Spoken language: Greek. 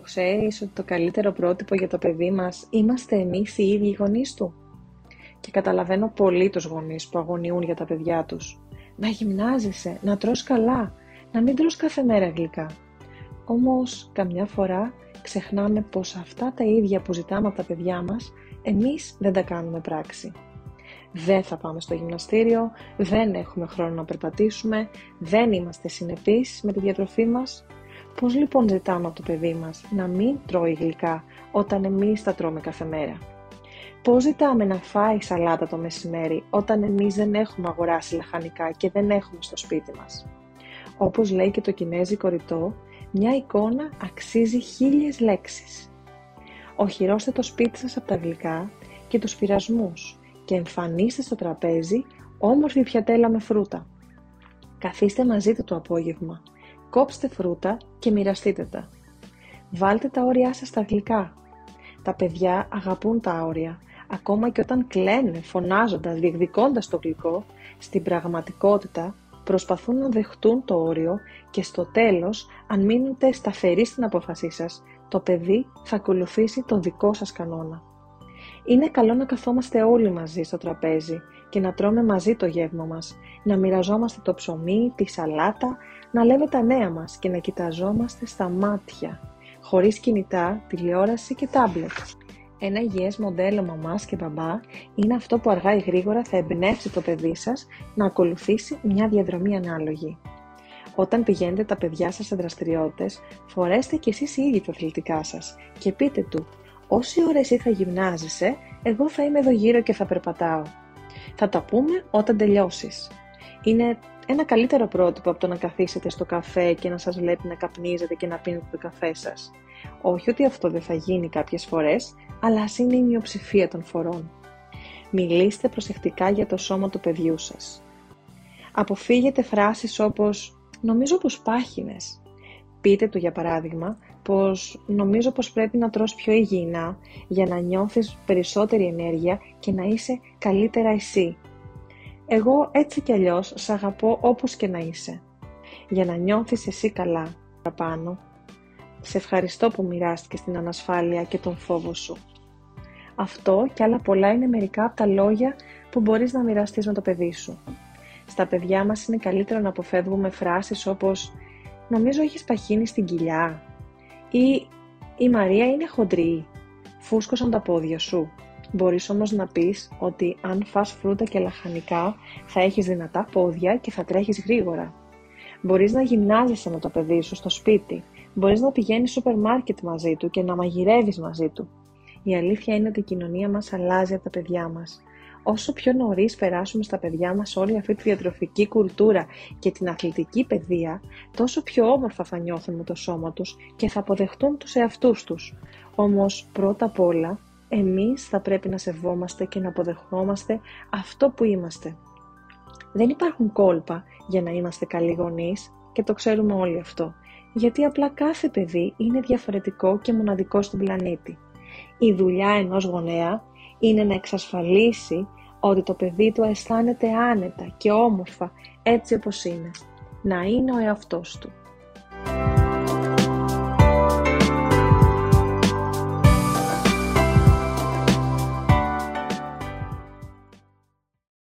ξέρεις ότι το καλύτερο πρότυπο για το παιδί μας είμαστε εμείς οι ίδιοι γονείς του. Και καταλαβαίνω πολύ τους γονείς που αγωνιούν για τα παιδιά τους. Να γυμνάζεσαι, να τρως καλά, να μην τρως κάθε μέρα γλυκά. Όμως, καμιά φορά ξεχνάμε πως αυτά τα ίδια που ζητάμε από τα παιδιά μας, εμείς δεν τα κάνουμε πράξη. Δεν θα πάμε στο γυμναστήριο, δεν έχουμε χρόνο να περπατήσουμε, δεν είμαστε συνεπείς με τη διατροφή μας. Πώς λοιπόν ζητάμε από το παιδί μας να μην τρώει γλυκά όταν εμείς τα τρώμε κάθε μέρα; Πώς ζητάμε να φάει σαλάτα το μεσημέρι όταν εμείς δεν έχουμε αγοράσει λαχανικά και δεν έχουμε στο σπίτι μας; Όπως λέει και το κινέζικο ρητό, μια εικόνα αξίζει χίλιες λέξεις. Οχυρώστε το σπίτι σας από τα γλυκά και τους πειρασμούς και εμφανίστε στο τραπέζι όμορφη πιατέλα με φρούτα. Καθίστε μαζί του το απόγευμα, κόψτε φρούτα και μοιραστείτε τα. Βάλτε τα όρια σας στα γλυκά. Τα παιδιά αγαπούν τα όρια, ακόμα και όταν κλαίνε, φωνάζοντας, διεκδικώντας το γλυκό, στην πραγματικότητα προσπαθούν να δεχτούν το όριο και στο τέλος, αν μείνετε σταθεροί στην απόφασή σας, το παιδί θα ακολουθήσει το δικό σας κανόνα. Είναι καλό να καθόμαστε όλοι μαζί στο τραπέζι και να τρώμε μαζί το γεύμα μας, να μοιραζόμαστε το ψωμί, τη σαλάτα, να λέμε τα νέα μας και να κοιταζόμαστε στα μάτια, χωρίς κινητά, τηλεόραση και τάμπλετ. Ένα υγιές μοντέλο μαμάς και μπαμπά είναι αυτό που αργά ή γρήγορα θα εμπνεύσει το παιδί σας να ακολουθήσει μια διαδρομή ανάλογη. Όταν πηγαίνετε τα παιδιά σας σε δραστηριότητες, φορέστε κι εσείς οι ίδιοι τα αθλητικά σας και πείτε του «Όση ώρα εσύ θα γυμνάζεσαι, εγώ θα είμαι εδώ γύρω και θα περπατάω». Θα τα πούμε όταν τελειώσεις. Είναι ένα καλύτερο πρότυπο από το να καθίσετε στο καφέ και να σας βλέπει να καπνίζετε και να πίνετε το καφέ σας. Όχι ότι αυτό δεν θα γίνει κάποιες φορές, αλλά ας είναι η μειοψηφία των φορών. Μιλήστε προσεκτικά για το σώμα του παιδιού σας. Αποφύγετε φράσεις όπως «νομίζω πως πάχινες». Πείτε του για παράδειγμα πως «νομίζω πως πρέπει να τρως πιο υγιεινά για να νιώθεις περισσότερη ενέργεια και να είσαι καλύτερα εσύ». Εγώ έτσι κι αλλιώς σ' αγαπώ όπως και να είσαι. Για να νιώθεις εσύ καλά παραπάνω σε ευχαριστώ που μοιράστηκες την ανασφάλεια και τον φόβο σου. Αυτό και άλλα πολλά είναι μερικά από τα λόγια που μπορείς να μοιραστείς με το παιδί σου. Στα παιδιά μας είναι καλύτερο να αποφεύγουμε φράσεις όπως «Νομίζω έχεις παχύνει στην κοιλιά» ή «Η Μαρία είναι χοντρή, φούσκωσαν τα πόδια σου». Μπορείς όμως να πεις ότι αν φας φρούτα και λαχανικά θα έχεις δυνατά πόδια και θα τρέχεις γρήγορα. Μπορείς να γυμνάζεσαι με το παιδί σου στο σπίτι Μπορείς να πηγαίνεις σούπερ μάρκετ μαζί του και να μαγειρεύεις μαζί του. Η αλήθεια είναι ότι η κοινωνία μας αλλάζει από τα παιδιά μας. Όσο πιο νωρίς περάσουμε στα παιδιά μας όλη αυτή τη διατροφική κουλτούρα και την αθλητική παιδεία, τόσο πιο όμορφα θα νιώθουν με το σώμα τους και θα αποδεχτούν τους εαυτούς τους. Όμως πρώτα απ' όλα, εμείς θα πρέπει να σεβόμαστε και να αποδεχόμαστε αυτό που είμαστε. Δεν υπάρχουν κόλπα για να είμαστε καλοί γονείς και το ξέρουμε όλοι αυτό γιατί απλά κάθε παιδί είναι διαφορετικό και μοναδικό στον πλανήτη. Η δουλειά ενός γονέα είναι να εξασφαλίσει ότι το παιδί του αισθάνεται άνετα και όμορφα έτσι όπως είναι. Να είναι ο εαυτός του.